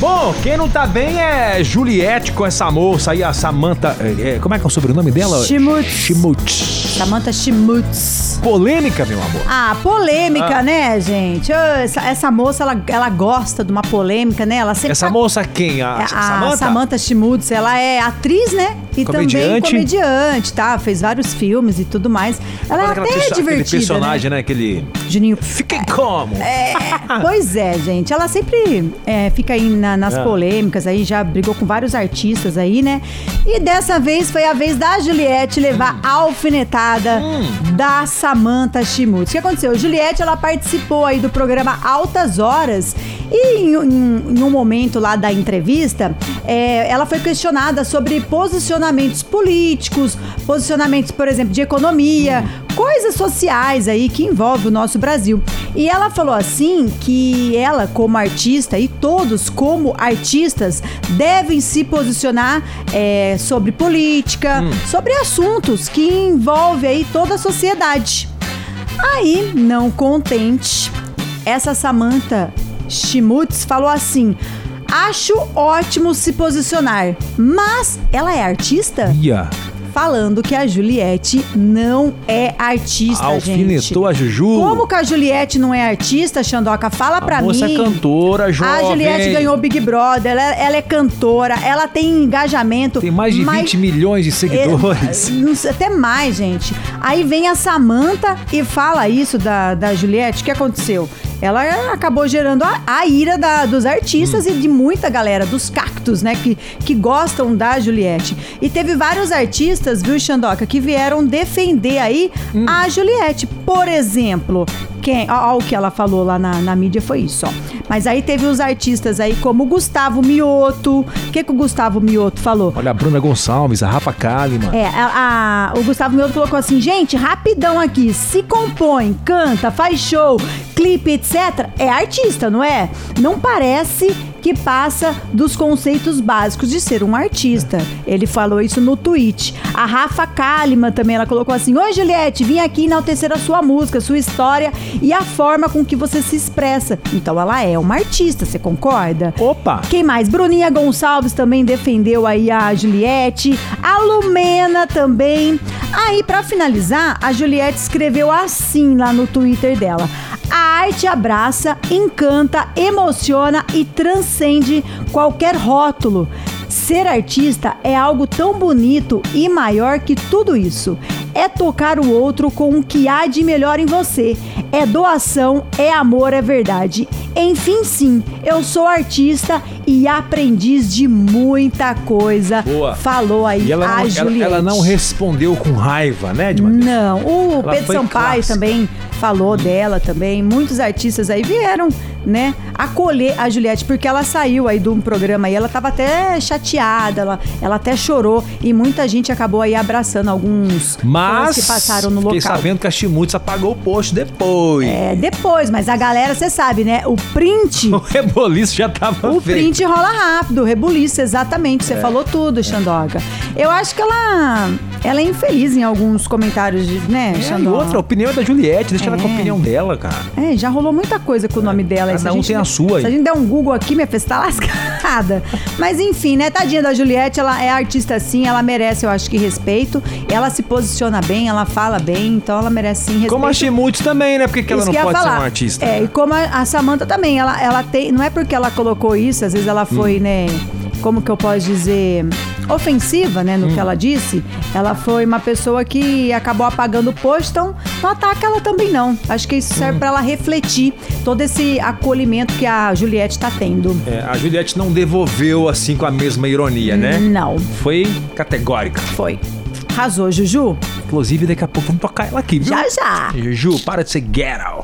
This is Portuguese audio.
Bom, quem não tá bem é Juliette com essa moça aí, a Samantha. é, como é que é o sobrenome dela? Schmutz. Schmutz. Samantha Schmutz. Polêmica, meu amor. Ah, polêmica, Ah. né, gente? Essa, essa moça, ela, ela gosta de uma polêmica, né? Ela sempre Essa tá- moça quem? A, É, A Samantha? Samantha Schmutz, ela é atriz, né? E também Comediante. comediante, tá? Fez vários filmes e tudo mais. Ela é Faz até perso- divertida, Aquele personagem, né? Aquele. né? Juninho. Fiquem como? É, pois é, gente. Ela sempre é, fica aí na- nas É. polêmicas aí, já brigou com vários artistas aí, né? E dessa vez foi a vez da Juliette levar a alfinetada da Samantha Schmutz. O que aconteceu? Juliette, ela participou aí do programa Altas Horas e em, em- em um momento lá da entrevista, é, ela foi questionada sobre posicionamentos políticos, posicionamentos, por exemplo, de economia, coisas sociais aí que envolvem o nosso Brasil. E ela falou assim que ela, como artista, e todos como artistas, devem se posicionar é, sobre política, sobre assuntos que envolvem aí toda a sociedade. Aí, não contente, essa Samantha Schmutz falou assim: Acho ótimo se posicionar, mas ela é artista? Ia. Falando que a Juliette não é artista, gente. Alfinetou a Juju. Como que a Juliette não é artista, Xandoca? Fala pra a moça mim. é cantora, jovem. A Juliette ganhou o Big Brother, ela, ela é cantora, ela tem engajamento. Tem mais de mas- 20 milhões de seguidores. é, não sei, até mais, gente. Aí vem a Samantha e fala isso da, da Juliette. O que aconteceu? Ela acabou gerando a, a ira da- dos artistas Hum. e de muita galera, dos cactos, né? Que, que gostam da Juliette. E teve vários artistas, viu, Xandoca, que vieram defender aí Hum. a Juliette. Por exemplo, quem, ó, ó, o que ela falou lá na, na mídia foi isso, ó. Mas aí teve os artistas aí como o Gustavo Mioto. O que, que o Gustavo Mioto falou? Olha a Bruna Gonçalves, a Rafa Kalimann. É, a- a- o Gustavo Mioto colocou assim, gente, rapidão aqui, se compõe, canta, faz show, clipe, etc., é artista, não é? Não parece que passa dos conceitos básicos de ser um artista. Ele falou isso no tweet. A Rafa Kalimann também, ela colocou assim, Oi, Juliette, vim aqui enaltecer a sua música, sua história e a forma com que você se expressa. Então ela é uma artista, você concorda? Opa! Quem mais? Bruninha Gonçalves também defendeu aí a Juliette. A Lumena também. Aí, pra finalizar, a Juliette escreveu assim lá no Twitter dela. A arte abraça, encanta, emociona e transcende qualquer rótulo. Ser artista é algo tão bonito e maior que tudo isso. É tocar o outro com o que há de melhor em você. É doação, é amor, é verdade. Enfim, sim, eu sou artista e aprendiz de muita coisa. Boa. Falou aí E ela a não, ela, Juliette. ela não respondeu com raiva, né, de Matheus? Não, o Ela Pedro Sampaio clássica. também falou dela também. Muitos artistas aí vieram, né, acolher a Juliette, porque ela saiu aí de um programa aí, ela tava até chateada, ela, ela até chorou e muita gente acabou aí abraçando alguns Mas que passaram no local. sabendo que a Chimutz apagou o post depois. É, depois, mas a galera, você sabe, né? O print. O reboliço já tava O feito. print rola rápido, o rebuliço, exatamente. Você falou tudo, Xandoga. Eu acho que ela, ela é infeliz em alguns comentários, de, né, É, e outra, a opinião é da Juliette, deixa ela com a É. opinião dela, cara. É, já rolou muita coisa com o nome dela. Cada um tem a sua. Se a gente der um Google aqui, minha você tá lascada. Mas enfim, né? Tadinha da Juliette, ela é artista sim, ela merece, eu acho que, respeito. Ela se posiciona bem, ela fala bem, então ela merece sim respeito. Como a Chimutz também, né? Porque que ela Isso não que pode ser falar. uma artista? É, e como a, a Samantha também, ela, ela tem. Não é porque ela colocou isso, às vezes ela foi, Hum. né? Como que eu posso dizer? Ofensiva, né? No Hum. que ela disse. Ela foi uma pessoa que acabou apagando o post, então não ataca ela também, não. Acho que isso Hum. serve pra ela refletir todo esse acolhimento que a Juliette tá tendo. É, a Juliette não devolveu assim com a mesma ironia, né? Não, Foi categórica. foi. Arrasou, Juju? Inclusive, daqui a pouco vamos tocar ela aqui, viu? Já, já. Juju, para de ser ghetto.